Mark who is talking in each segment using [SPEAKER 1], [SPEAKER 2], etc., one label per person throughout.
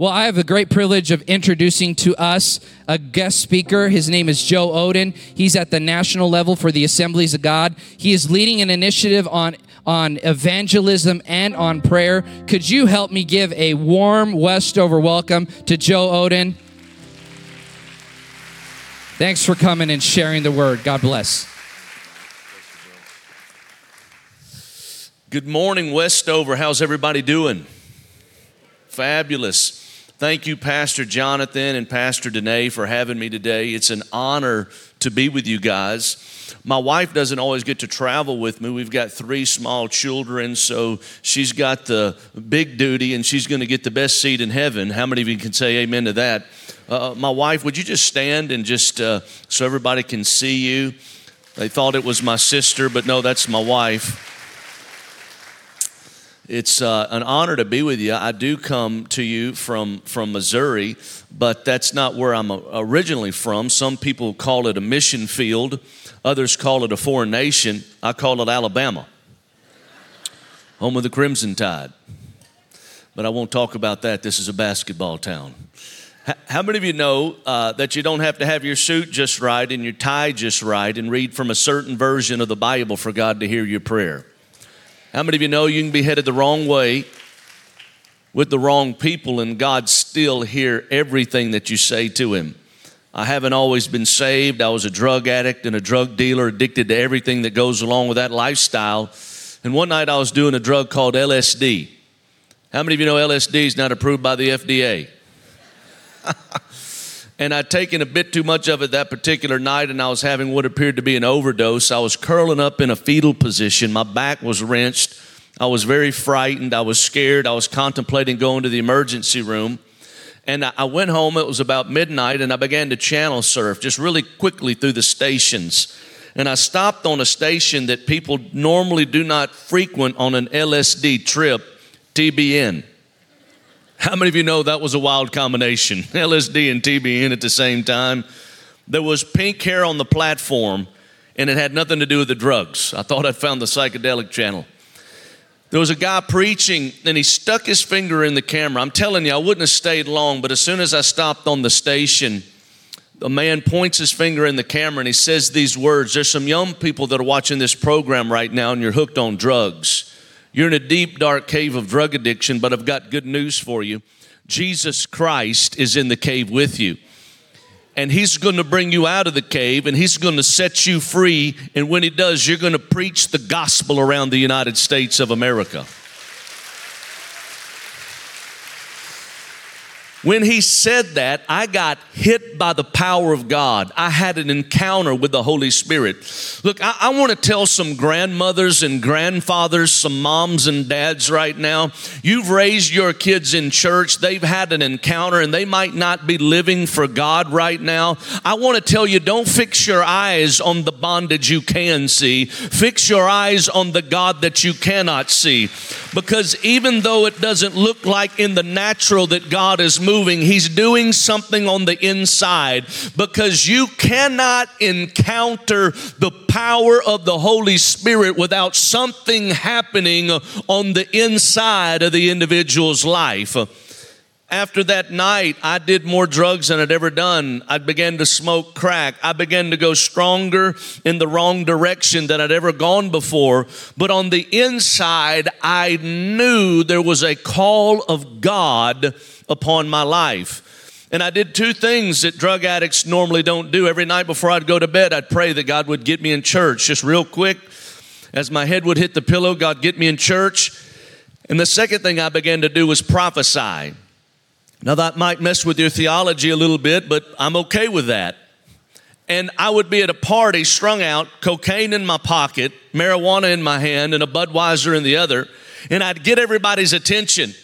[SPEAKER 1] Well, I have the great privilege of introducing to us a guest speaker. His name is Joe Oden. He's at the national level for the Assemblies of God. He is leading an initiative on on evangelism and on prayer. Could you help me give a warm Westover welcome to Joe Oden? Thanks for coming and sharing the word. God bless.
[SPEAKER 2] Good morning, Westover. How's everybody doing? Fabulous. Thank you, Pastor Jonathan and Pastor Danae, for having me today. It's an honor to be with you guys. My wife doesn't always get to travel with me. We've got three small children, so she's got the big duty and she's going to get the best seat in heaven. How many of you can say amen to that? Uh, my wife, would you just stand and just uh, so everybody can see you? They thought it was my sister, but no, that's my wife. It's uh, an honor to be with you. I do come to you from, from Missouri, but that's not where I'm originally from. Some people call it a mission field, others call it a foreign nation. I call it Alabama, home of the Crimson Tide. But I won't talk about that. This is a basketball town. How many of you know uh, that you don't have to have your suit just right and your tie just right and read from a certain version of the Bible for God to hear your prayer? How many of you know you can be headed the wrong way with the wrong people and God still hear everything that you say to him? I haven't always been saved. I was a drug addict and a drug dealer, addicted to everything that goes along with that lifestyle. And one night I was doing a drug called LSD. How many of you know LSD is not approved by the FDA? and I'd taken a bit too much of it that particular night, and I was having what appeared to be an overdose. I was curling up in a fetal position, my back was wrenched. I was very frightened. I was scared. I was contemplating going to the emergency room. And I went home, it was about midnight, and I began to channel surf just really quickly through the stations. And I stopped on a station that people normally do not frequent on an LSD trip, TBN. How many of you know that was a wild combination? LSD and TBN at the same time. There was pink hair on the platform, and it had nothing to do with the drugs. I thought I'd found the psychedelic channel. There was a guy preaching, and he stuck his finger in the camera. I'm telling you, I wouldn't have stayed long, but as soon as I stopped on the station, the man points his finger in the camera and he says these words. There's some young people that are watching this program right now, and you're hooked on drugs. You're in a deep, dark cave of drug addiction, but I've got good news for you. Jesus Christ is in the cave with you. And he's going to bring you out of the cave and he's going to set you free. And when he does, you're going to preach the gospel around the United States of America. When he said that, I got hit by the power of God. I had an encounter with the Holy Spirit. Look, I, I want to tell some grandmothers and grandfathers, some moms and dads right now. You've raised your kids in church, they've had an encounter, and they might not be living for God right now. I want to tell you don't fix your eyes on the bondage you can see, fix your eyes on the God that you cannot see. Because even though it doesn't look like in the natural that God is moving, He's doing something on the inside. Because you cannot encounter the power of the Holy Spirit without something happening on the inside of the individual's life after that night, I did more drugs than I'd ever done. I began to smoke crack. I began to go stronger in the wrong direction than I'd ever gone before. But on the inside, I knew there was a call of God upon my life. And I did two things that drug addicts normally don't do. Every night before I'd go to bed, I'd pray that God would get me in church, just real quick. As my head would hit the pillow, God, get me in church. And the second thing I began to do was prophesy. Now, that might mess with your theology a little bit, but I'm okay with that. And I would be at a party, strung out, cocaine in my pocket, marijuana in my hand, and a Budweiser in the other, and I'd get everybody's attention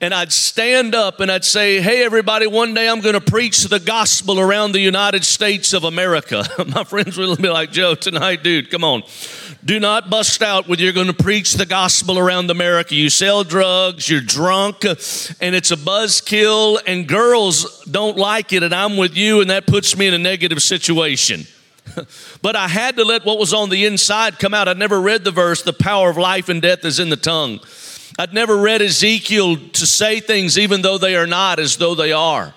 [SPEAKER 2] and I'd stand up and I'd say, Hey, everybody, one day I'm going to preach the gospel around the United States of America. My friends will be like, Joe, tonight, dude, come on. Do not bust out when you're going to preach the gospel around America. You sell drugs, you're drunk, and it's a buzzkill, and girls don't like it, and I'm with you, and that puts me in a negative situation. but I had to let what was on the inside come out. I never read the verse, the power of life and death is in the tongue. I'd never read Ezekiel to say things even though they are not as though they are.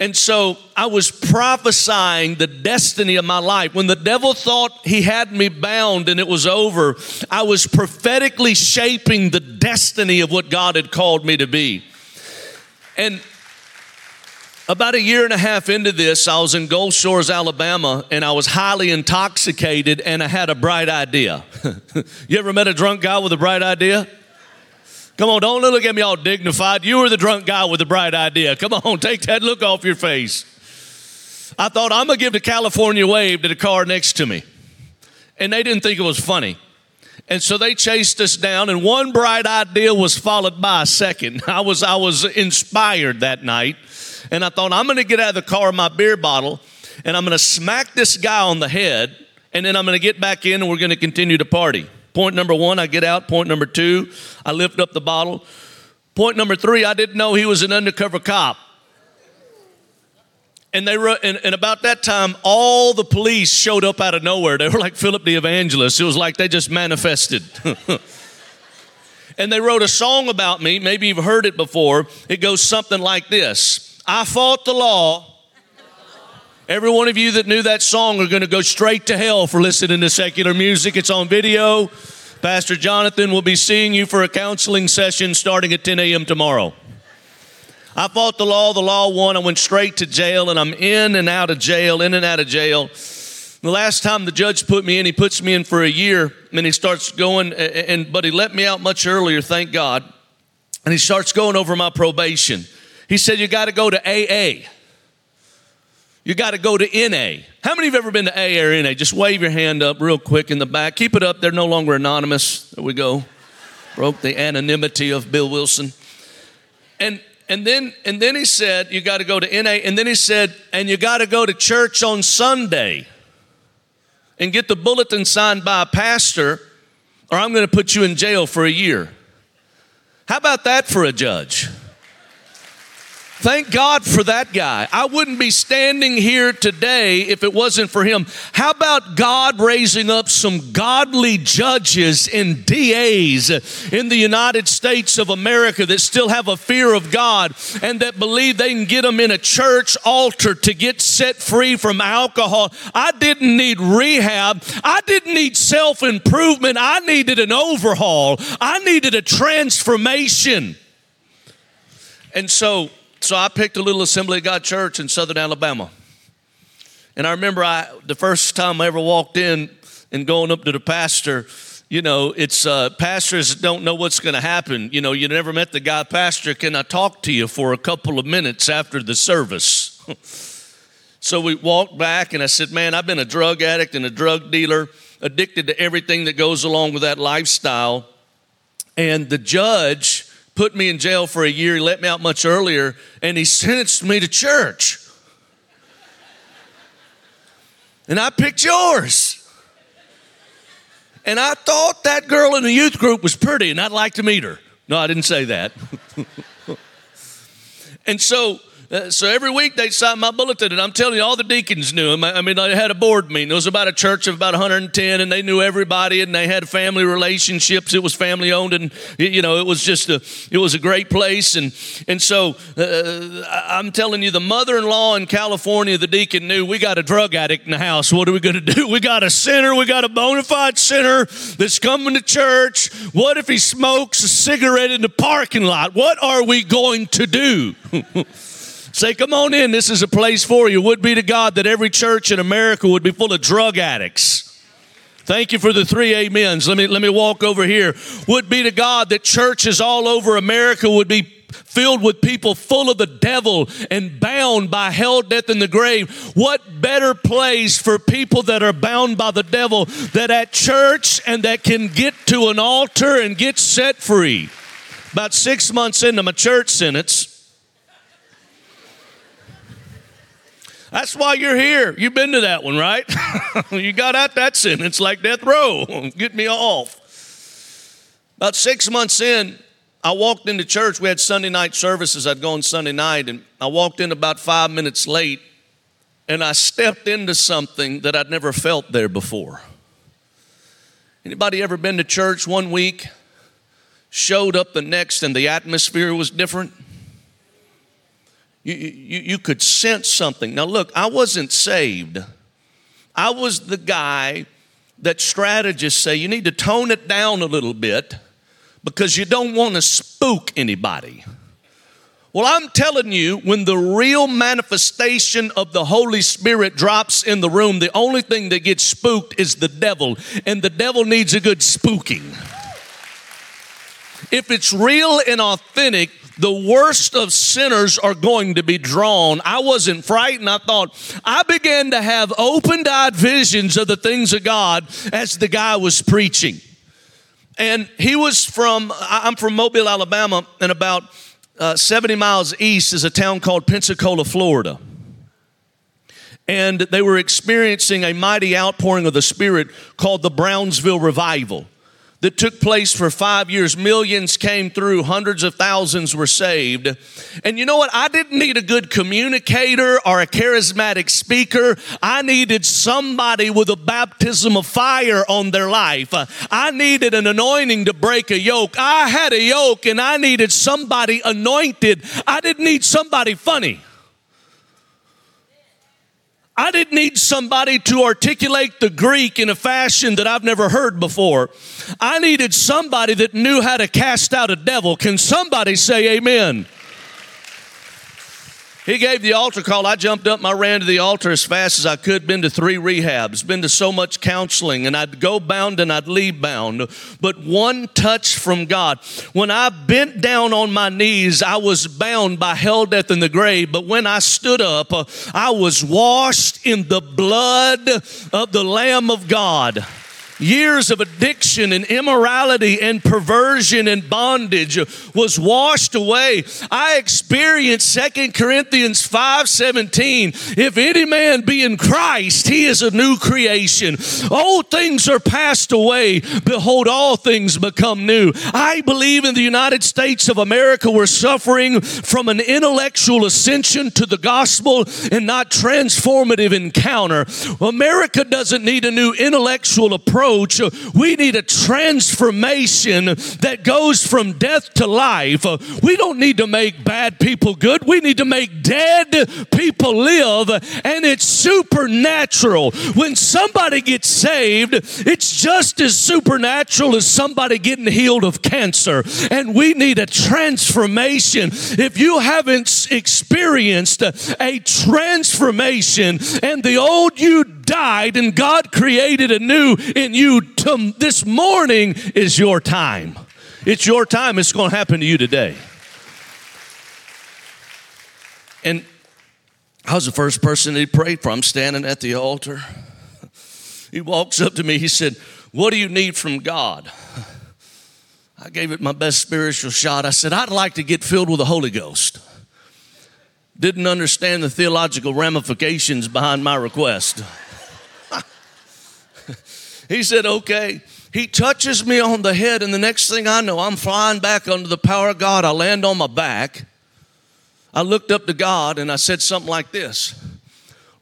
[SPEAKER 2] And so I was prophesying the destiny of my life. When the devil thought he had me bound and it was over, I was prophetically shaping the destiny of what God had called me to be. And about a year and a half into this, I was in Gulf Shores, Alabama, and I was highly intoxicated and I had a bright idea. you ever met a drunk guy with a bright idea? Come on, don't look at me all dignified. You were the drunk guy with the bright idea. Come on, take that look off your face. I thought, I'm going to give the California wave to the car next to me. And they didn't think it was funny. And so they chased us down, and one bright idea was followed by a second. I was, I was inspired that night, and I thought, I'm going to get out of the car my beer bottle, and I'm going to smack this guy on the head, and then I'm going to get back in, and we're going to continue to party. Point number one, I get out. Point number two, I lift up the bottle. Point number three, I didn't know he was an undercover cop. And they wrote, and, and, about that time, all the police showed up out of nowhere. They were like Philip the Evangelist. It was like they just manifested. and they wrote a song about me. Maybe you've heard it before. It goes something like this I fought the law Every one of you that knew that song are going to go straight to hell for listening to secular music. It's on video. Pastor Jonathan will be seeing you for a counseling session starting at 10 a.m. tomorrow. I fought the law, the law won. I went straight to jail, and I'm in and out of jail, in and out of jail. The last time the judge put me in, he puts me in for a year, and he starts going, and but he let me out much earlier, thank God. And he starts going over my probation. He said, You got to go to AA. You got to go to NA. How many of you have ever been to A or NA? Just wave your hand up real quick in the back. Keep it up. They're no longer anonymous. There we go. Broke the anonymity of Bill Wilson. And and then and then he said, you got to go to NA. And then he said, and you got to go to church on Sunday and get the bulletin signed by a pastor, or I'm going to put you in jail for a year. How about that for a judge? Thank God for that guy. I wouldn't be standing here today if it wasn't for him. How about God raising up some godly judges and DAs in the United States of America that still have a fear of God and that believe they can get them in a church altar to get set free from alcohol? I didn't need rehab. I didn't need self improvement. I needed an overhaul. I needed a transformation. And so, so I picked a little Assembly of God church in southern Alabama. And I remember I the first time I ever walked in and going up to the pastor, you know, it's uh, pastors don't know what's going to happen. You know, you never met the guy, Pastor, can I talk to you for a couple of minutes after the service? so we walked back and I said, Man, I've been a drug addict and a drug dealer, addicted to everything that goes along with that lifestyle. And the judge, put me in jail for a year. He let me out much earlier, and he sentenced me to church. And I picked yours. And I thought that girl in the youth group was pretty, and I'd like to meet her. No, I didn't say that. and so uh, so every week they signed my bulletin, and I'm telling you, all the deacons knew him. I mean, I had a board meeting. It was about a church of about 110, and they knew everybody, and they had family relationships. It was family owned, and you know, it was just a, it was a great place. And and so uh, I'm telling you, the mother-in-law in California, the deacon knew we got a drug addict in the house. What are we going to do? We got a sinner. We got a bona fide sinner that's coming to church. What if he smokes a cigarette in the parking lot? What are we going to do? Say, come on in. This is a place for you. Would be to God that every church in America would be full of drug addicts. Thank you for the three amens. Let me, let me walk over here. Would be to God that churches all over America would be filled with people full of the devil and bound by hell, death, and the grave. What better place for people that are bound by the devil that at church and that can get to an altar and get set free? About six months into my church sentence, That's why you're here. You've been to that one, right? you got out that sentence like death row. Get me off. About six months in, I walked into church. We had Sunday night services. I'd go on Sunday night, and I walked in about five minutes late, and I stepped into something that I'd never felt there before. Anybody ever been to church one week? showed up the next and the atmosphere was different? You, you, you could sense something. Now, look, I wasn't saved. I was the guy that strategists say you need to tone it down a little bit because you don't want to spook anybody. Well, I'm telling you, when the real manifestation of the Holy Spirit drops in the room, the only thing that gets spooked is the devil, and the devil needs a good spooking. If it's real and authentic, the worst of sinners are going to be drawn. I wasn't frightened. I thought, I began to have opened eyed visions of the things of God as the guy was preaching. And he was from, I'm from Mobile, Alabama, and about uh, 70 miles east is a town called Pensacola, Florida. And they were experiencing a mighty outpouring of the Spirit called the Brownsville Revival that took place for five years. Millions came through, hundreds of thousands were saved. And you know what? I didn't need a good communicator or a charismatic speaker. I needed somebody with a baptism of fire on their life. I needed an anointing to break a yoke. I had a yoke and I needed somebody anointed. I didn't need somebody funny. I didn't need somebody to articulate the Greek in a fashion that I've never heard before. I needed somebody that knew how to cast out a devil. Can somebody say amen? He gave the altar call. I jumped up and I ran to the altar as fast as I could. Been to three rehabs, been to so much counseling, and I'd go bound and I'd leave bound. But one touch from God. When I bent down on my knees, I was bound by hell, death, and the grave. But when I stood up, I was washed in the blood of the Lamb of God years of addiction and immorality and perversion and bondage was washed away. I experienced Second Corinthians 5:17. If any man be in Christ, he is a new creation. Old things are passed away. Behold, all things become new. I believe in the United States of America we're suffering from an intellectual ascension to the gospel and not transformative encounter. America doesn't need a new intellectual approach approach. We need a transformation that goes from death to life. We don't need to make bad people good. We need to make dead people live. And it's supernatural. When somebody gets saved, it's just as supernatural as somebody getting healed of cancer. And we need a transformation. If you haven't experienced a transformation and the old you died and God created a new in you to, this morning is your time. It's your time. It's going to happen to you today. And I was the first person he prayed for. I'm standing at the altar. He walks up to me. He said, What do you need from God? I gave it my best spiritual shot. I said, I'd like to get filled with the Holy Ghost. Didn't understand the theological ramifications behind my request. He said, Okay. He touches me on the head, and the next thing I know, I'm flying back under the power of God. I land on my back. I looked up to God and I said something like this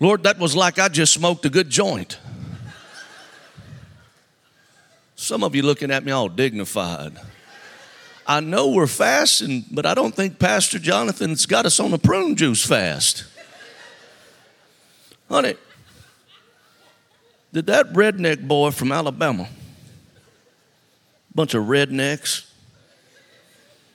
[SPEAKER 2] Lord, that was like I just smoked a good joint. Some of you looking at me all dignified. I know we're fasting, but I don't think Pastor Jonathan's got us on a prune juice fast. Honey, did that redneck boy from Alabama, bunch of rednecks,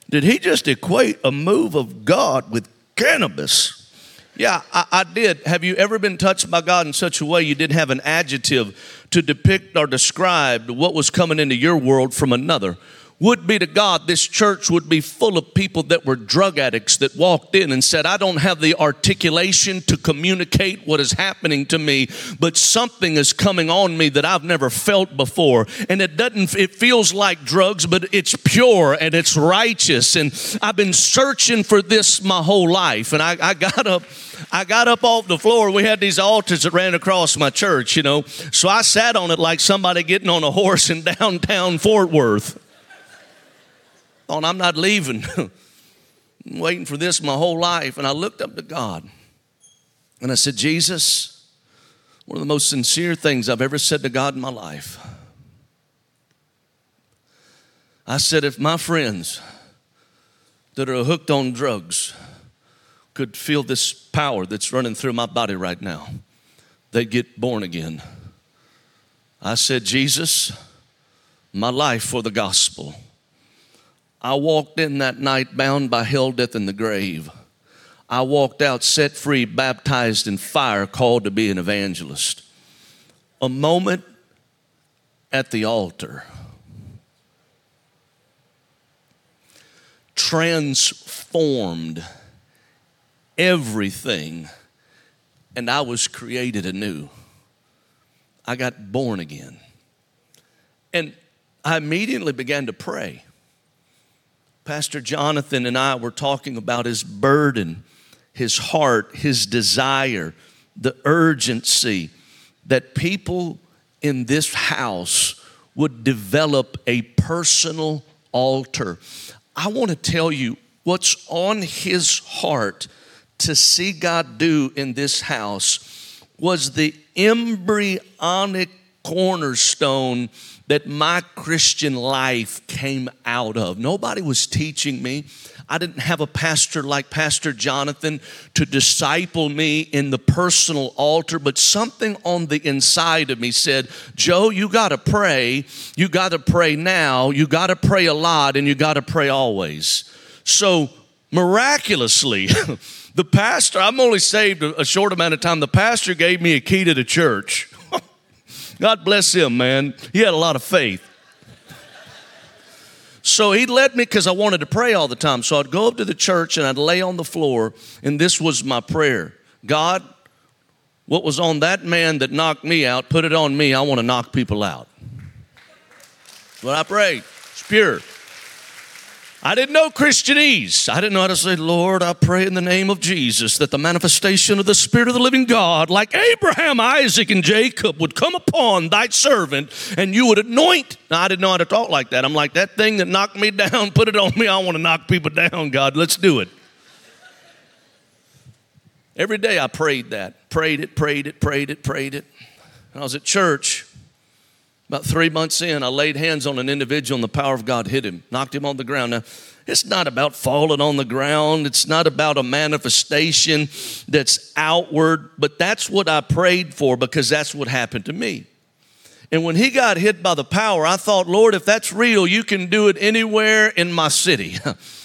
[SPEAKER 2] did he just equate a move of God with cannabis? Yeah, I, I, did. Have you ever been touched by God in such a way you didn't have an adjective to depict or describe what was coming into your world from another? Would be to God, this church would be full of people that were drug addicts that walked in and said, I don't have the articulation to communicate what is happening to me, but something is coming on me that I've never felt before. And it doesn't, it feels like drugs, but it's pure and it's righteous. And I've been searching for this my whole life. And I, I got up. I got up off the floor. We had these altars that ran across my church, you know. So I sat on it like somebody getting on a horse in downtown Fort Worth thought, I'm not leaving. I'm waiting for this my whole life. And I looked up to God and I said, Jesus, one of the most sincere things I've ever said to God in my life. I said, if my friends that are hooked on drugs could feel this power that's running through my body right now, they'd get born again. I said, Jesus, my life for the gospel. I walked in that night bound by hell, death, and the grave. I walked out set free, baptized in fire, called to be an evangelist. A moment at the altar transformed everything, and I was created anew. I got born again. And I immediately began to pray. Pastor Jonathan and I were talking about his burden, his heart, his desire, the urgency that people in this house would develop a personal altar. I want to tell you what's on his heart to see God do in this house was the embryonic cornerstone that my Christian life came out of. Nobody was teaching me. I didn't have a pastor like Pastor Jonathan to disciple me in the personal altar, but something on the inside of me said, Joe, you got to pray. You got to pray now. You got to pray a lot, and you got to pray always. So, miraculously, the pastor, I'm only saved a short amount of time, the pastor gave me a key to the church. God bless him, man. He had a lot of faith. So he led me because I wanted to pray all the time. So I'd go up to the church and I'd lay on the floor, and this was my prayer God, what was on that man that knocked me out, put it on me. I want to knock people out. What I prayed. It's pure. I didn't know Christianese. I didn't know how to say, Lord, I pray in the name of Jesus that the manifestation of the Spirit of the living God, like Abraham, Isaac, and Jacob, would come upon thy servant and you would anoint. Now, I didn't know how to talk like that. I'm like, that thing that knocked me down, put it on me. I want to knock people down, God. Let's do it. Every day I prayed that. Prayed it, prayed it, prayed it, prayed it. And I was at church about three months in, I laid hands on an individual and the power of God hit him, knocked him on the ground. Now, it's not about falling on the ground. It's not about a manifestation that's outward, but that's what I prayed for because that's what happened to me. And when he got hit by the power, I thought, Lord, if that's real, you can do it anywhere in my city.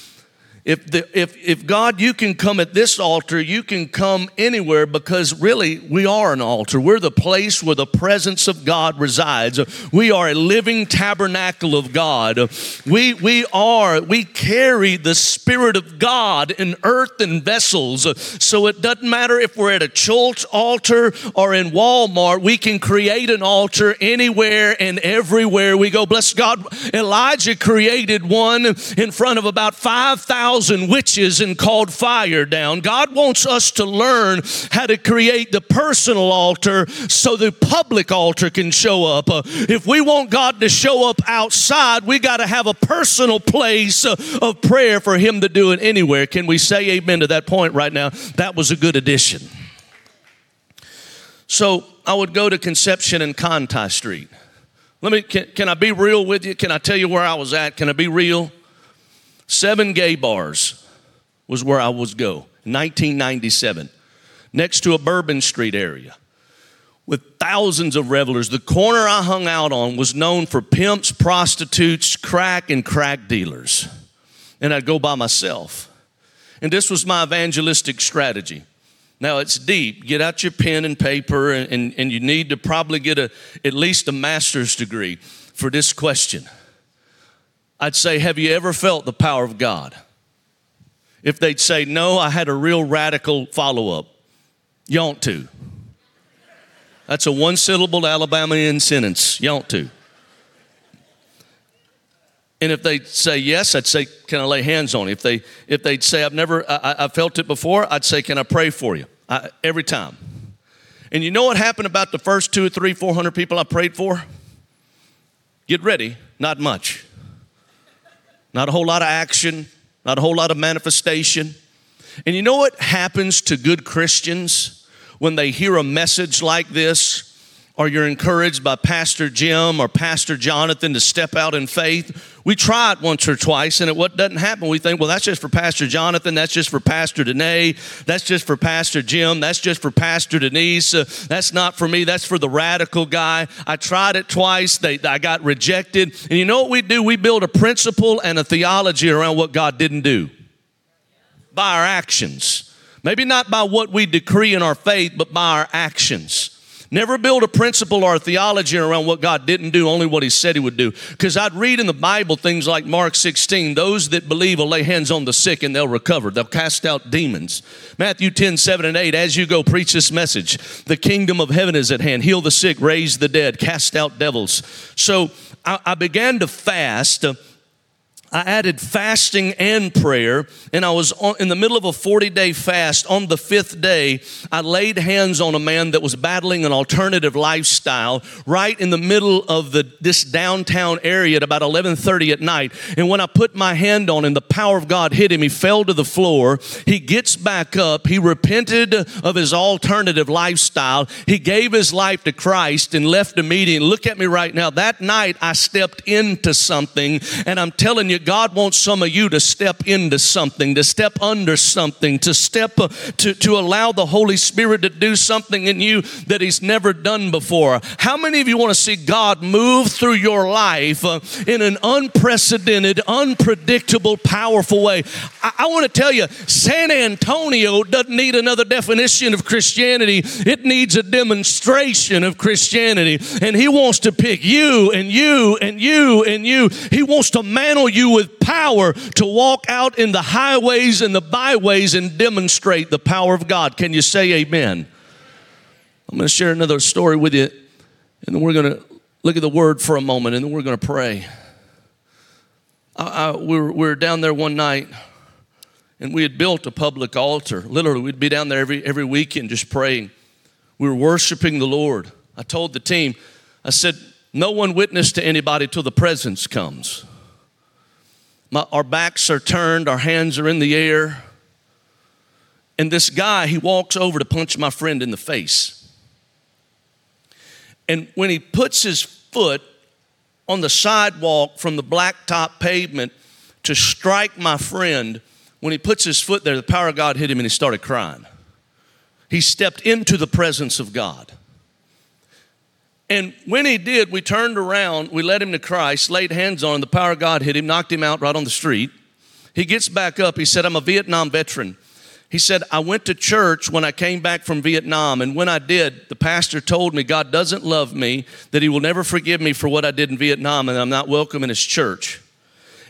[SPEAKER 2] if, the, if, if God, you can come at this altar, you can come anywhere because really we are an altar. We're the place where the presence of God resides. We are a living tabernacle of God. We, we are, we carry the Spirit of God in earthen vessels. So it doesn't matter if we're at a church altar or in Walmart, we can create an altar anywhere and everywhere we go. Bless God. Elijah created one in front of about 5,000 thousand witches and called fire down. God wants us to learn how to create the personal altar so the public altar can show up. Uh, if we want God to show up outside, we got to have a personal place uh, of prayer for Him to do it anywhere. Can we say amen to that point right now? That was a good addition. So I would go to Conception and Conti Street. Let me, can, can I be real with you? Can I tell you where I was at? Can I be real? Seven gay bars was where I was go. 1997, next to a Bourbon Street area with thousands of revelers. The corner I hung out on was known for pimps, prostitutes, crack, and crack dealers. And I'd go by myself. And this was my evangelistic strategy. Now it's deep. Get out your pen and paper, and, and, and you need to probably get a, at least a master's degree for this question. I'd say, Have you ever felt the power of God? If they'd say, No, I had a real radical follow up. You ought to. That's a one syllable Alabamian sentence. You ought to. And if they say yes, I'd say, "Can I lay hands on you?" If they if they'd say, "I've never I, I felt it before," I'd say, "Can I pray for you?" I, every time. And you know what happened about the first two or three, four hundred people I prayed for? Get ready, not much. Not a whole lot of action, not a whole lot of manifestation. And you know what happens to good Christians when they hear a message like this? Or you're encouraged by Pastor Jim or Pastor Jonathan to step out in faith. We try it once or twice, and it what doesn't happen. We think, well, that's just for Pastor Jonathan. That's just for Pastor Danae. That's just for Pastor Jim. That's just for Pastor Denise. Uh, that's not for me. That's for the radical guy. I tried it twice. They, I got rejected. And you know what we do? We build a principle and a theology around what God didn't do by our actions. Maybe not by what we decree in our faith, but by our actions. Never build a principle or a theology around what God didn't do, only what He said He would do. Because I'd read in the Bible things like Mark 16 those that believe will lay hands on the sick and they'll recover, they'll cast out demons. Matthew 10 7 and 8 as you go, preach this message. The kingdom of heaven is at hand. Heal the sick, raise the dead, cast out devils. So I, I began to fast. I added fasting and prayer, and I was on, in the middle of a 40 day fast. On the fifth day, I laid hands on a man that was battling an alternative lifestyle right in the middle of the, this downtown area at about 11:30 at night. And when I put my hand on him, the power of God hit him. He fell to the floor. He gets back up. He repented of his alternative lifestyle. He gave his life to Christ and left the meeting. Look at me right now. That night, I stepped into something, and I'm telling you God wants some of you to step into something, to step under something, to step, uh, to, to allow the Holy Spirit to do something in you that He's never done before. How many of you want to see God move through your life uh, in an unprecedented, unpredictable, powerful way? I, I want to tell you, San Antonio doesn't need another definition of Christianity, it needs a demonstration of Christianity. And He wants to pick you and you and you and you. He wants to mantle you with power to walk out in the highways and the byways and demonstrate the power of God. Can you say amen? I'm going to share another story with you, and then we're going to look at the word for a moment, and then we're going to pray. I, I, we, were, we were down there one night, and we had built a public altar. Literally, we'd be down there every, every weekend just praying. We were worshiping the Lord. I told the team, I said, no one witness to anybody till the presence comes. My, our backs are turned, our hands are in the air. And this guy, he walks over to punch my friend in the face. And when he puts his foot on the sidewalk from the blacktop pavement to strike my friend, when he puts his foot there, the power of God hit him and he started crying. He stepped into the presence of God. And when he did, we turned around, we led him to Christ, laid hands on him, the power of God hit him, knocked him out right on the street. He gets back up. He said, I'm a Vietnam veteran. He said, I went to church when I came back from Vietnam, and when I did, the pastor told me God doesn't love me, that He will never forgive me for what I did in Vietnam, and I'm not welcome in His church.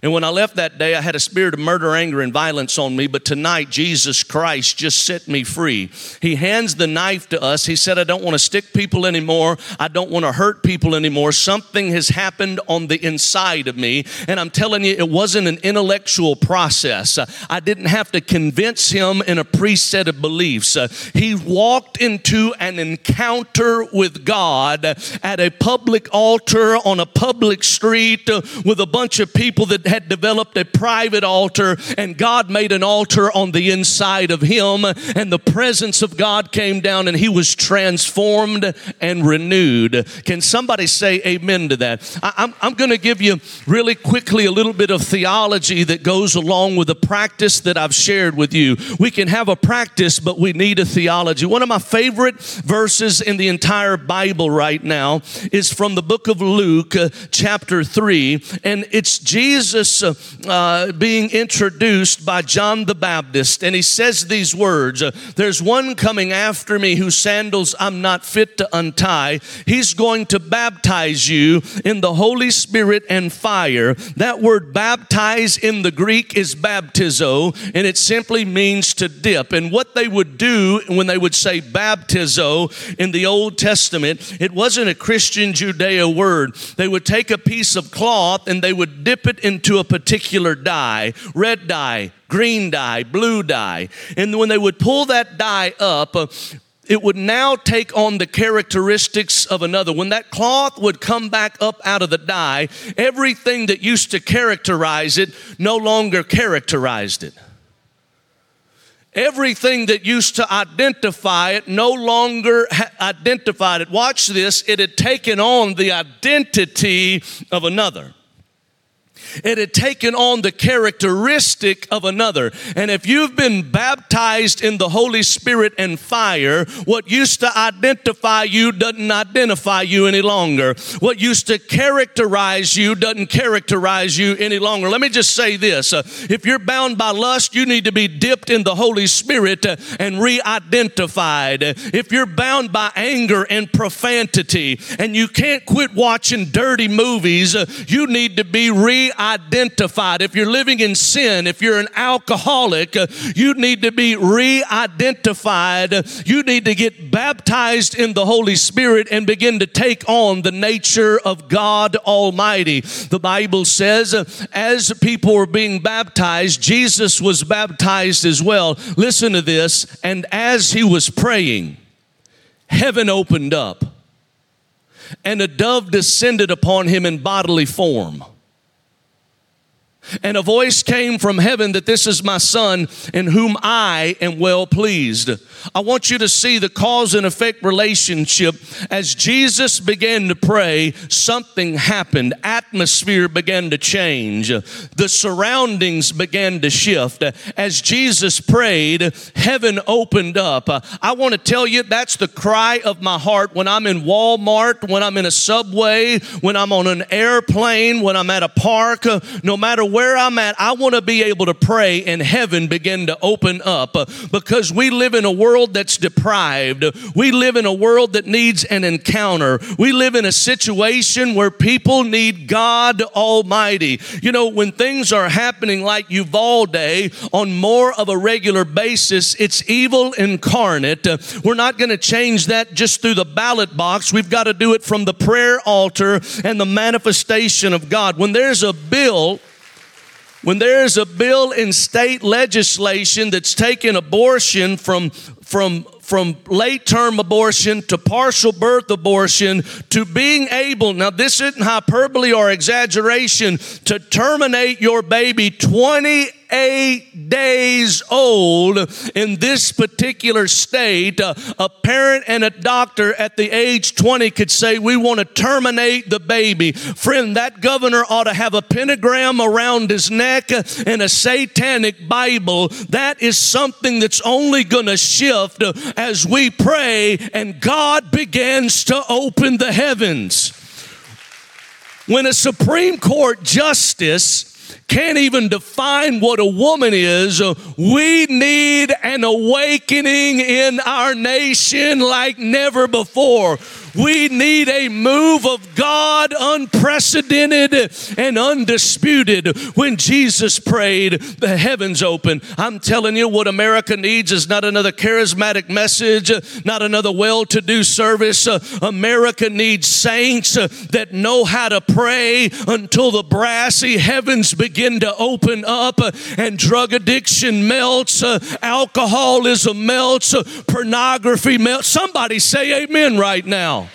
[SPEAKER 2] And when I left that day, I had a spirit of murder, anger, and violence on me. But tonight, Jesus Christ just set me free. He hands the knife to us. He said, I don't want to stick people anymore. I don't want to hurt people anymore. Something has happened on the inside of me. And I'm telling you, it wasn't an intellectual process. I didn't have to convince him in a preset of beliefs. He walked into an encounter with God at a public altar on a public street with a bunch of people that had developed a private altar, and God made an altar on the inside of him, and the presence of God came down, and he was transformed and renewed. Can somebody say amen to that? I, am I'm, I'm going to give you really quickly a little bit of theology that goes along with the practice that I've shared with you. We can have a practice, but we need a theology. One of my favorite verses in the entire Bible right now is from the book of Luke, uh, chapter 3, and it's Jesus Jesus uh, uh, being introduced by John the Baptist, and he says these words uh, There's one coming after me whose sandals I'm not fit to untie. He's going to baptize you in the Holy Spirit and fire. That word baptize in the Greek is baptizo, and it simply means to dip. And what they would do when they would say baptizo in the Old Testament, it wasn't a Christian Judeo word. They would take a piece of cloth and they would dip it into to a particular dye red dye, green dye, blue dye. And when they would pull that dye up, uh, it would now take on the characteristics of another. When that cloth would come back up out of the dye, everything that used to characterize it no longer characterized it. Everything that used to identify it no longer identified it. Watch this, it had taken on the identity of another. It had taken on the characteristic of another. And if you've been baptized in the Holy Spirit and fire, what used to identify you doesn't identify you any longer. What used to characterize you doesn't characterize you any longer. Let me just say this uh, if you're bound by lust, you need to be dipped in the Holy Spirit uh, and re identified. If you're bound by anger and profanity and you can't quit watching dirty movies, uh, you need to be re identified. If you're living in sin, if you're an alcoholic, uh, you need to be re identified. You need to get baptized in the Holy Spirit and begin to take on the nature of God Almighty. The Bible says, uh, as people were being baptized, Jesus was baptized as well. Listen to this. And as he was praying, heaven opened up and a dove descended upon him in bodily form. And a voice came from heaven that this is my son in whom I am well pleased. I want you to see the cause and effect relationship. As Jesus began to pray, something happened. Atmosphere began to change. The surroundings began to shift. As Jesus prayed, heaven opened up. I want to tell you that's the cry of my heart when I'm in Walmart, when I'm in a subway, when I'm on an airplane, when I'm at a park, no matter where where I'm at, I want to be able to pray and heaven begin to open up uh, because we live in a world that's deprived. We live in a world that needs an encounter. We live in a situation where people need God Almighty. You know, when things are happening like Uvalde on more of a regular basis, it's evil incarnate. Uh, we're not going to change that just through the ballot box. We've got to do it from the prayer altar and the manifestation of God. When there's a bill, when there's a bill in state legislation that's taking abortion from, from, from late term abortion to partial birth abortion to being able, now this isn't hyperbole or exaggeration, to terminate your baby 20 eight days old in this particular state, uh, a parent and a doctor at the age 20 could say, We want to terminate the baby. Friend, that governor ought to have a pentagram around his neck and a satanic Bible. That is something that's only going to shift as we pray and God begins to open the heavens. When a Supreme Court justice can't even define what a woman is. We need an awakening in our nation like never before. We need a move of God unprecedented and undisputed. When Jesus prayed, the heavens opened. I'm telling you, what America needs is not another charismatic message, not another well to do service. America needs saints that know how to pray until the brassy heavens begin to open up uh, and drug addiction melts, uh, alcoholism melts, uh, pornography melts. Somebody say amen right now.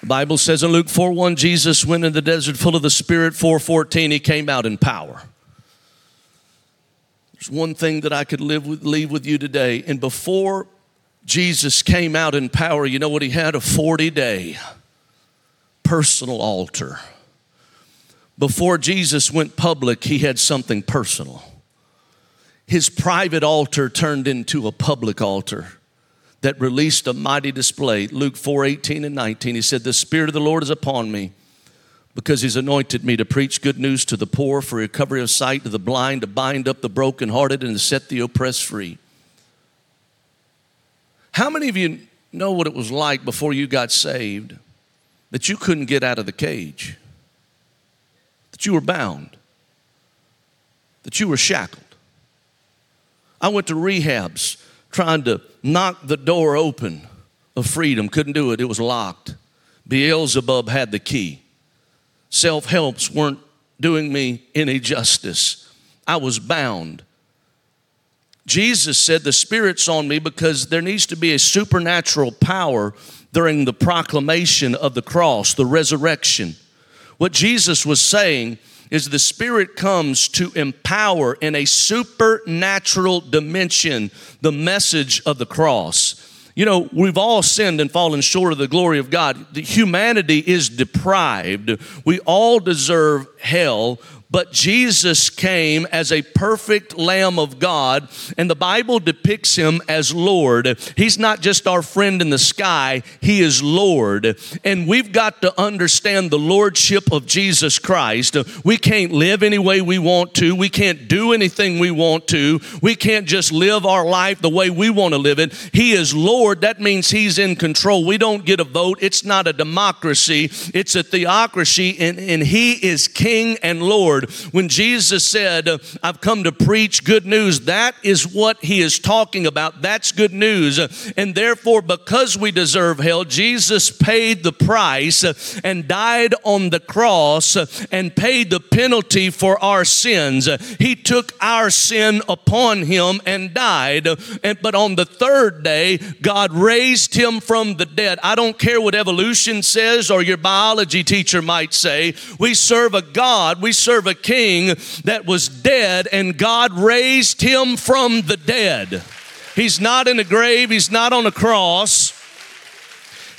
[SPEAKER 2] The Bible says in Luke 4 1, Jesus went in the desert full of the Spirit. 414, he came out in power. There's one thing that I could live with, leave with you today. And before Jesus came out in power, you know what he had? A 40 day personal altar. Before Jesus went public, he had something personal. His private altar turned into a public altar that released a mighty display. Luke 4 18 and 19, he said, The Spirit of the Lord is upon me because he's anointed me to preach good news to the poor, for recovery of sight to the blind, to bind up the brokenhearted, and to set the oppressed free. How many of you know what it was like before you got saved that you couldn't get out of the cage, that you were bound, that you were shackled? I went to rehabs trying to knock the door open of freedom. Couldn't do it, it was locked. Beelzebub had the key. Self helps weren't doing me any justice. I was bound. Jesus said, The Spirit's on me because there needs to be a supernatural power during the proclamation of the cross, the resurrection. What Jesus was saying is the Spirit comes to empower in a supernatural dimension the message of the cross. You know, we've all sinned and fallen short of the glory of God. The humanity is deprived. We all deserve hell, but Jesus came as a perfect Lamb of God, and the Bible depicts him as Lord. He's not just our friend in the sky, he is Lord. And we've got to understand the Lordship of Jesus Christ. We can't live any way we want to, we can't do anything we want to, we can't just live our life the way we want to live it. He is Lord, that means he's in control. We don't get a vote, it's not a democracy, it's a theocracy, and, and he is King and Lord. Lord. When Jesus said, I've come to preach good news, that is what he is talking about. That's good news. And therefore, because we deserve hell, Jesus paid the price and died on the cross and paid the penalty for our sins. He took our sin upon him and died. And, but on the third day, God raised him from the dead. I don't care what evolution says or your biology teacher might say. We serve a God, we serve a king that was dead, and God raised him from the dead. He's not in a grave, he's not on a cross.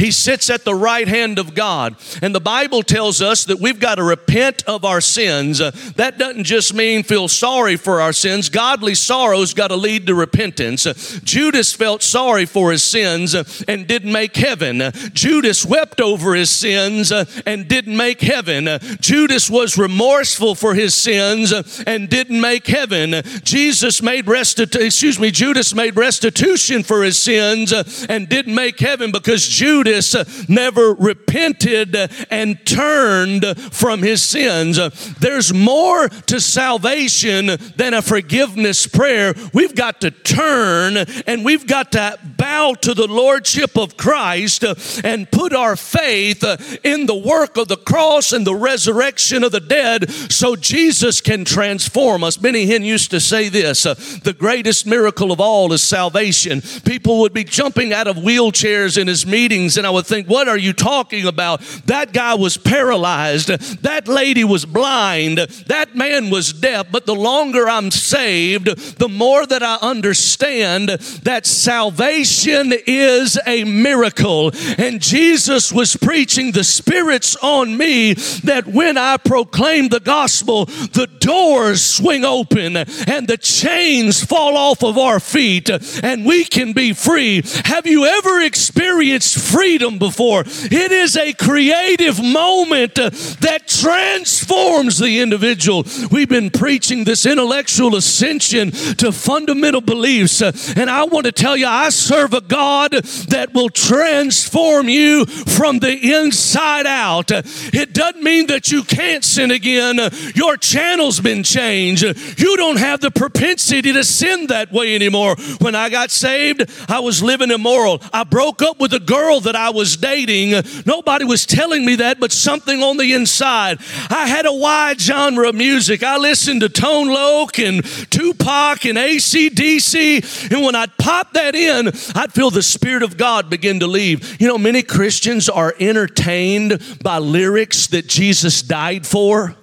[SPEAKER 2] He sits at the right hand of God. And the Bible tells us that we've got to repent of our sins. Uh, that doesn't just mean feel sorry for our sins. Godly sorrow's got to lead to repentance. Uh, Judas felt sorry for his sins uh, and didn't make heaven. Judas wept over his sins and didn't make heaven. Judas was remorseful for his sins and didn't make heaven. Jesus made restitution, excuse me, Judas made restitution for his sins and didn't make heaven because Judas Judas never repented and turned from his sins. There's more to salvation than a forgiveness prayer. We've got to turn and we've got to bow to the Lordship of Christ and put our faith in the work of the cross and the resurrection of the dead so Jesus can transform us. Benny Hinn used to say this the greatest miracle of all is salvation. People would be jumping out of wheelchairs in his meetings and I would think, What are you talking about? That guy was paralyzed. That lady was blind. That man was deaf. But the longer I'm saved, the more that I understand that salvation is a miracle. And Jesus was preaching the Spirit's on me that when I proclaim the gospel, the doors swing open and the chains fall off of our feet and we can be free. Have you ever experienced freedom? Freedom before. It is a creative moment uh, that transforms the individual. We've been preaching this intellectual ascension to fundamental beliefs, uh, and I want to tell you, I serve a God that will transform you from the inside out. It doesn't mean that you can't sin again. Your channel's been changed. You don't have the propensity to sin that way anymore. When I got saved, I was living immoral. I broke up with a girl that I was dating. Nobody was telling me that, but something on the inside. I had a wide genre of music. I listened to Tone Loc and Tupac and ACDC. And when I'd pop that in, I'd feel the Spirit of God begin to leave. You know, many Christians are entertained by lyrics that Jesus died for.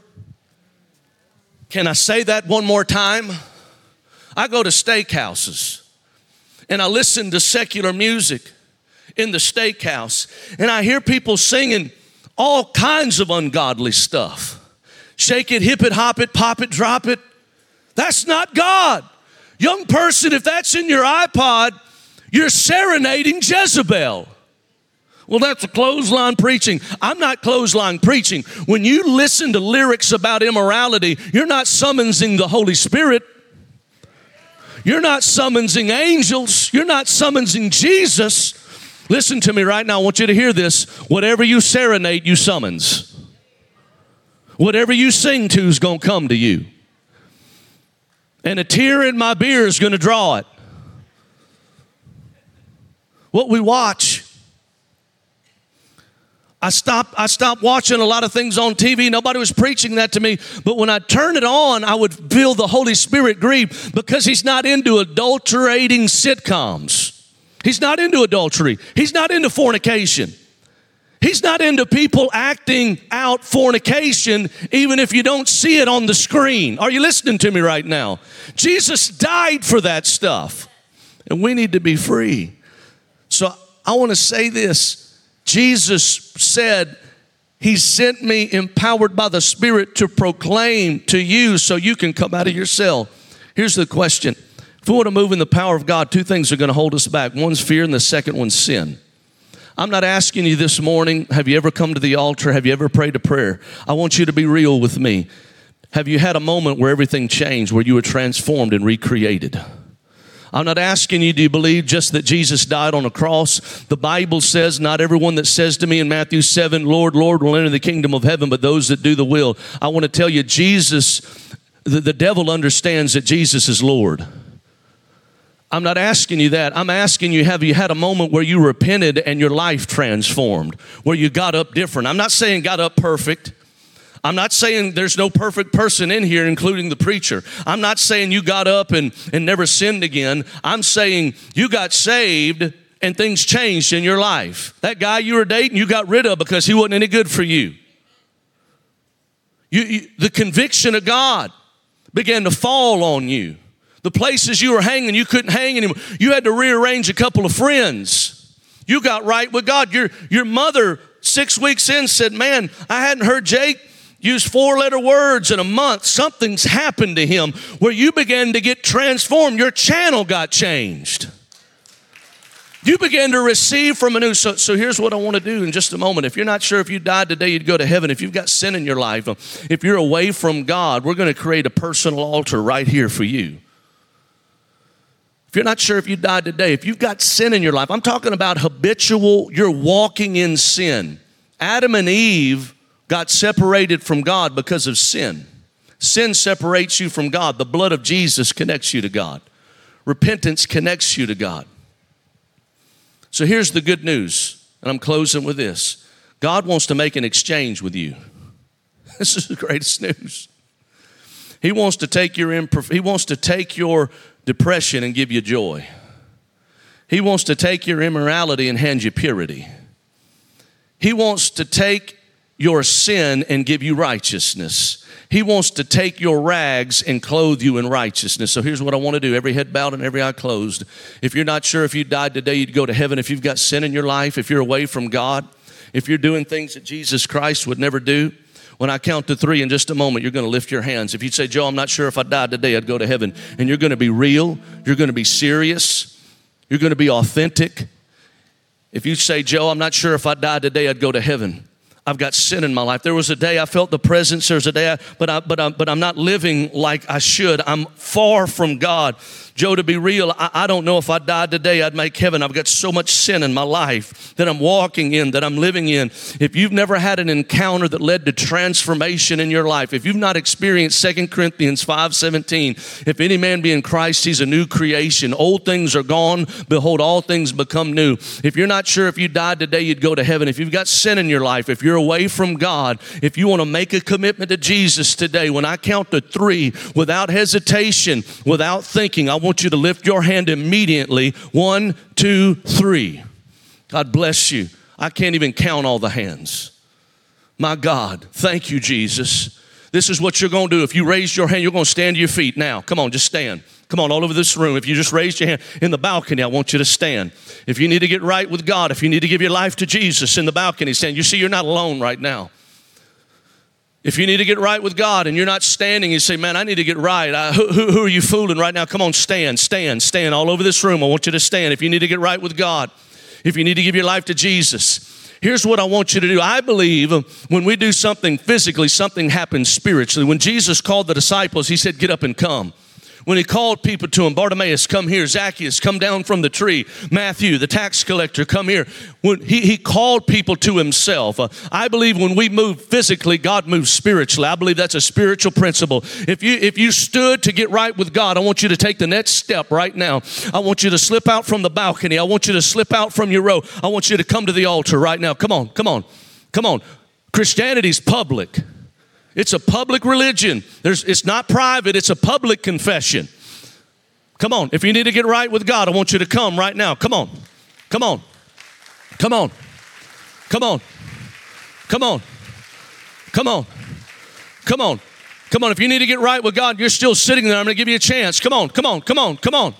[SPEAKER 2] Can I say that one more time? I go to steakhouses and I listen to secular music in the steakhouse and I hear people singing all kinds of ungodly stuff. Shake it, hip it, hop it, pop it, drop it. That's not God. Young person, if that's in your iPod, you're serenading Jezebel. Well, that's a clothesline preaching. I'm not clothesline preaching. When you listen to lyrics about immorality, you're not summoning the Holy Spirit. You're not summoning angels. You're not summoning Jesus. Listen to me right now. I want you to hear this. Whatever you serenade, you summons. Whatever you sing to is going to come to you. And a tear in my beer is going to draw it. What we watch. I stopped, I stopped watching a lot of things on TV. Nobody was preaching that to me. But when I turn it on, I would feel the Holy Spirit grieve because He's not into adulterating sitcoms. He's not into adultery. He's not into fornication. He's not into people acting out fornication, even if you don't see it on the screen. Are you listening to me right now? Jesus died for that stuff, and we need to be free. So I want to say this Jesus said, He sent me empowered by the Spirit to proclaim to you so you can come out of your cell. Here's the question If we want to move in the power of God, two things are going to hold us back one's fear, and the second one's sin. I'm not asking you this morning, have you ever come to the altar? Have you ever prayed a prayer? I want you to be real with me. Have you had a moment where everything changed, where you were transformed and recreated? I'm not asking you, do you believe just that Jesus died on a cross? The Bible says, Not everyone that says to me in Matthew 7, Lord, Lord, will enter the kingdom of heaven, but those that do the will. I want to tell you, Jesus, the, the devil understands that Jesus is Lord. I'm not asking you that. I'm asking you, have you had a moment where you repented and your life transformed, where you got up different? I'm not saying got up perfect. I'm not saying there's no perfect person in here, including the preacher. I'm not saying you got up and, and never sinned again. I'm saying you got saved and things changed in your life. That guy you were dating, you got rid of because he wasn't any good for you. you, you the conviction of God began to fall on you. The places you were hanging, you couldn't hang anymore. You had to rearrange a couple of friends. You got right with God. Your, your mother, six weeks in, said, Man, I hadn't heard Jake use four letter words in a month. Something's happened to him where you began to get transformed. Your channel got changed. You began to receive from a new. So, so here's what I want to do in just a moment. If you're not sure if you died today, you'd go to heaven. If you've got sin in your life, if you're away from God, we're going to create a personal altar right here for you. If you're not sure if you died today, if you've got sin in your life, I'm talking about habitual, you're walking in sin. Adam and Eve got separated from God because of sin. Sin separates you from God. The blood of Jesus connects you to God. Repentance connects you to God. So here's the good news, and I'm closing with this God wants to make an exchange with you. This is the greatest news. He wants to take your imperf- he wants to take your depression and give you joy. He wants to take your immorality and hand you purity. He wants to take your sin and give you righteousness. He wants to take your rags and clothe you in righteousness. So here's what I want to do every head bowed and every eye closed. If you're not sure if you died today, you'd go to heaven. If you've got sin in your life, if you're away from God, if you're doing things that Jesus Christ would never do, when I count to three in just a moment, you're going to lift your hands. If you say, Joe, I'm not sure if I died today, I'd go to heaven. And you're going to be real, you're going to be serious, you're going to be authentic. If you say, Joe, I'm not sure if I died today, I'd go to heaven. I've got sin in my life. There was a day I felt the presence. There's a day, I, but I, but I, but I'm not living like I should. I'm far from God. Joe, to be real, I, I, don't know if I died today, I'd make heaven. I've got so much sin in my life that I'm walking in, that I'm living in. If you've never had an encounter that led to transformation in your life, if you've not experienced 2 Corinthians 5:17, if any man be in Christ, he's a new creation. Old things are gone, behold, all things become new. If you're not sure if you died today, you'd go to heaven. If you've got sin in your life, if you're away from God, if you want to make a commitment to Jesus today, when I count to three, without hesitation, without thinking, I want you to lift your hand immediately. One, two, three. God bless you. I can't even count all the hands. My God, thank you, Jesus. This is what you're going to do. If you raise your hand, you're going to stand to your feet now. Come on, just stand. Come on, all over this room. If you just raised your hand in the balcony, I want you to stand. If you need to get right with God, if you need to give your life to Jesus in the balcony, stand. You see, you're not alone right now. If you need to get right with God and you're not standing, you say, Man, I need to get right. I, who, who, who, are you fooling right now? Come on, stand, stand, stand all over this room. I want you to stand. If you need to get right with God, if you need to give your life to Jesus, here's what I want you to do. I believe when we do something physically, something happens spiritually. When Jesus called the disciples, he said, Get up and come when he called people to him Bartimaeus, come here. Zacchaeus, come down from the tree. Matthew, the tax collector, come here. When he, he called people to himself. Uh, I believe when we move physically, God moves spiritually. I believe that's a spiritual principle. If you, if you stood to get right with God, I want you to take the next step right now. I want you to slip out from the balcony. I want you to slip out from your row. I want you to come to the altar right now. Come on, come on, come on. Christianity's public. It's a public religion. There's, it's not private, it's a public confession. Come on, if you need to get right with God, I want you to come right now. Come on, come on, come on, come on, come on, come on, come on, come on. If you need to get right with God, you're still sitting there. I'm going to give you a chance. Come on, come on, come on, come on,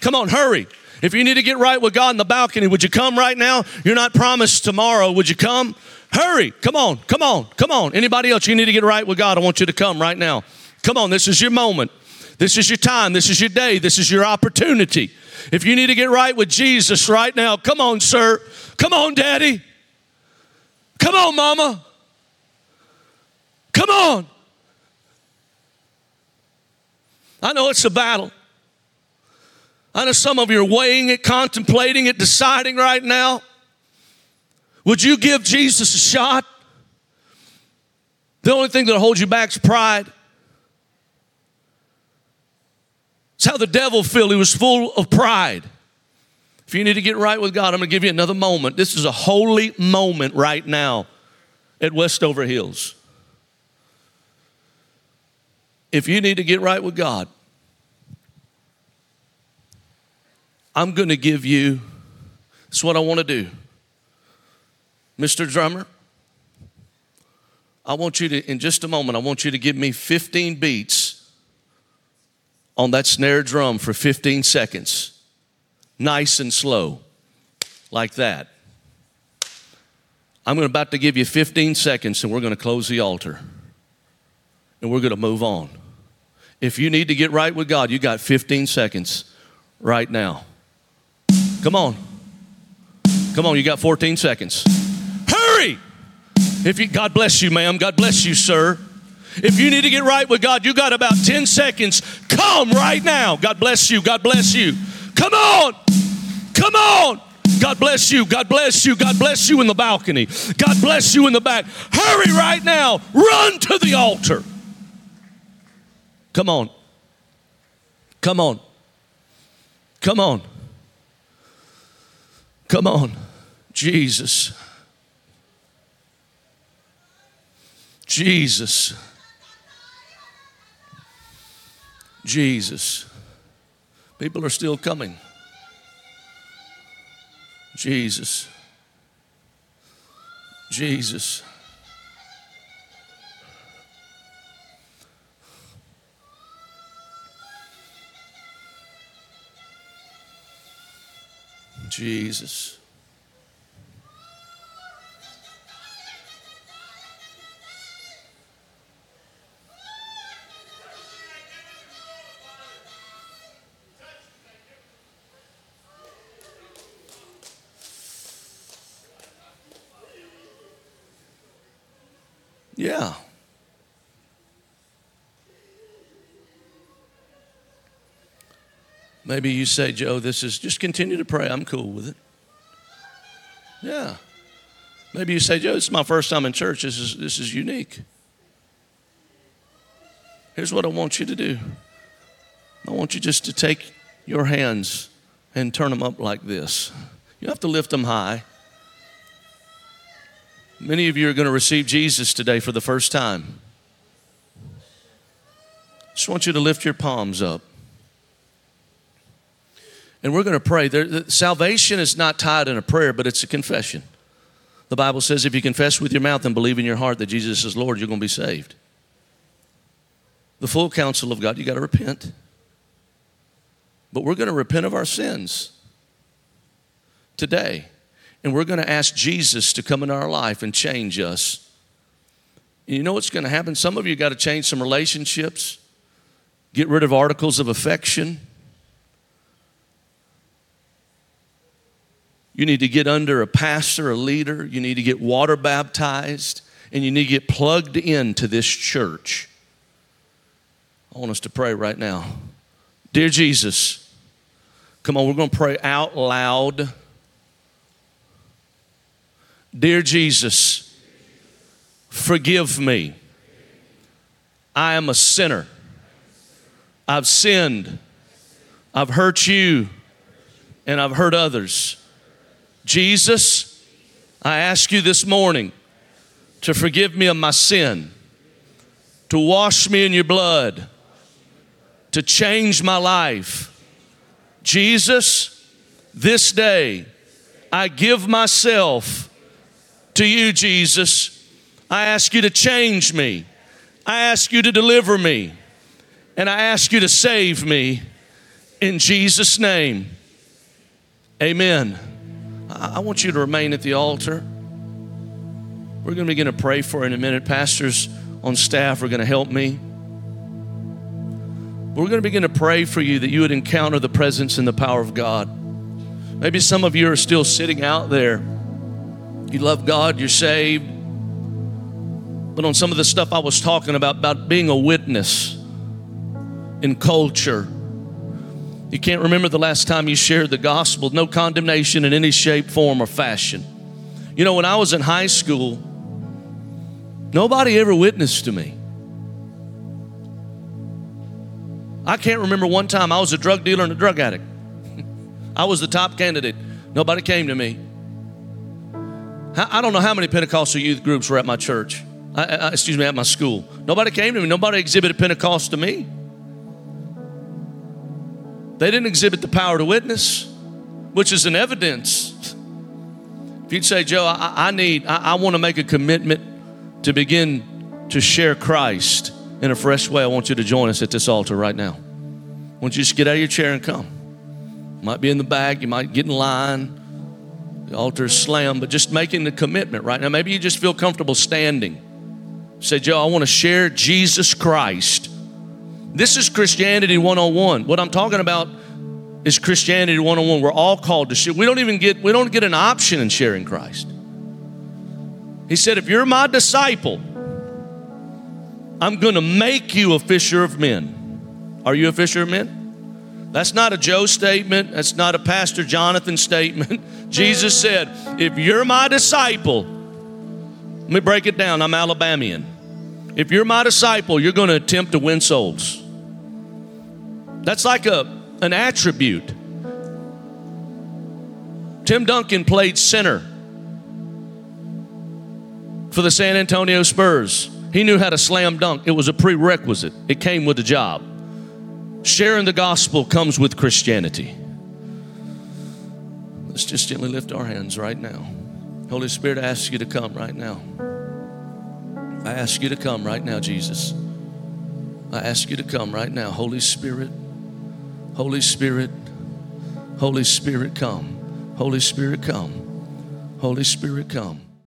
[SPEAKER 2] come on, hurry. If you need to get right with God in the balcony, would you come right now? You're not promised tomorrow. Would you come? Hurry. Come on. Come on. Come on. Anybody else, you need to get right with God. I want you to come right now. Come on. This is your moment. This is your time. This is your day. This is your opportunity. If you need to get right with Jesus right now, come on, sir. Come on, daddy. Come on, mama. Come on. I know it's a battle. I know some of you are weighing it, contemplating it, deciding right now. Would you give Jesus a shot? The only thing that holds you back is pride. It's how the devil felt. He was full of pride. If you need to get right with God, I'm going to give you another moment. This is a holy moment right now at Westover Hills. If you need to get right with God, I'm going to give you, this is what I want to do. Mr. Drummer, I want you to, in just a moment, I want you to give me 15 beats on that snare drum for 15 seconds. Nice and slow, like that. I'm about to give you 15 seconds and we're going to close the altar and we're going to move on. If you need to get right with God, you got 15 seconds right now. Come on. Come on, you got 14 seconds. Hurry! If you, God bless you, ma'am. God bless you, sir. If you need to get right with God, you got about 10 seconds. Come right now. God bless you. God bless you. Come on. Come on. God bless you. God bless you. God bless you in the balcony. God bless you in the back. Hurry right now. Run to the altar. Come on. Come on. Come on. Come on. Jesus. Jesus. Jesus. People are still coming. Jesus. Jesus. Jesus. Maybe you say, Joe, this is just continue to pray. I'm cool with it. Yeah. Maybe you say, Joe, is my first time in church. This is, this is unique. Here's what I want you to do I want you just to take your hands and turn them up like this. You have to lift them high. Many of you are going to receive Jesus today for the first time. Just want you to lift your palms up. And we're going to pray. There, salvation is not tied in a prayer, but it's a confession. The Bible says if you confess with your mouth and believe in your heart that Jesus is Lord, you're going to be saved. The full counsel of God, you got to repent. But we're going to repent of our sins today. And we're going to ask Jesus to come into our life and change us. And you know what's going to happen? Some of you got to change some relationships, get rid of articles of affection You need to get under a pastor, a leader. You need to get water baptized, and you need to get plugged into this church. I want us to pray right now. Dear Jesus, come on, we're going to pray out loud. Dear Jesus, forgive me. I am a sinner. I've sinned. I've hurt you, and I've hurt others. Jesus, I ask you this morning to forgive me of my sin, to wash me in your blood, to change my life. Jesus, this day, I give myself to you, Jesus. I ask you to change me. I ask you to deliver me. And I ask you to save me in Jesus' name. Amen. I want you to remain at the altar. We're going to begin to pray for in a minute. Pastors on staff are going to help me. We're going to begin to pray for you that you would encounter the presence and the power of God. Maybe some of you are still sitting out there. You love God, you're saved. But on some of the stuff I was talking about, about being a witness in culture, you can't remember the last time you shared the gospel. No condemnation in any shape, form, or fashion. You know, when I was in high school, nobody ever witnessed to me. I can't remember one time I was a drug dealer and a drug addict. I was the top candidate. Nobody came to me. I don't know how many Pentecostal youth groups were at my church. I, I, excuse me, at my school. Nobody came to me. Nobody exhibited Pentecost to me. They didn't exhibit the power to witness, which is an evidence. If you'd say, Joe, I, I need, I, I want to make a commitment to begin to share Christ in a fresh way, I want you to join us at this altar right now. I want you to just get out of your chair and come. You might be in the back, you might get in line. The altar is slammed, but just making the commitment right now. Maybe you just feel comfortable standing. Say, Joe, I want to share Jesus Christ. This is Christianity 101. What I'm talking about is Christianity 101. We're all called to share. We don't even get we don't get an option in sharing Christ. He said, if you're my disciple, I'm going to make you a fisher of men. Are you a fisher of men? That's not a Joe statement. That's not a Pastor Jonathan statement. Jesus said, If you're my disciple, let me break it down. I'm Alabamian. If you're my disciple, you're going to attempt to win souls. That's like a, an attribute. Tim Duncan played center for the San Antonio Spurs. He knew how to slam dunk. It was a prerequisite, it came with the job. Sharing the gospel comes with Christianity. Let's just gently lift our hands right now. Holy Spirit, I ask you to come right now. I ask you to come right now, Jesus. I ask you to come right now. Holy Spirit, Holy Spirit, Holy Spirit, come. Holy Spirit, come. Holy Spirit, come.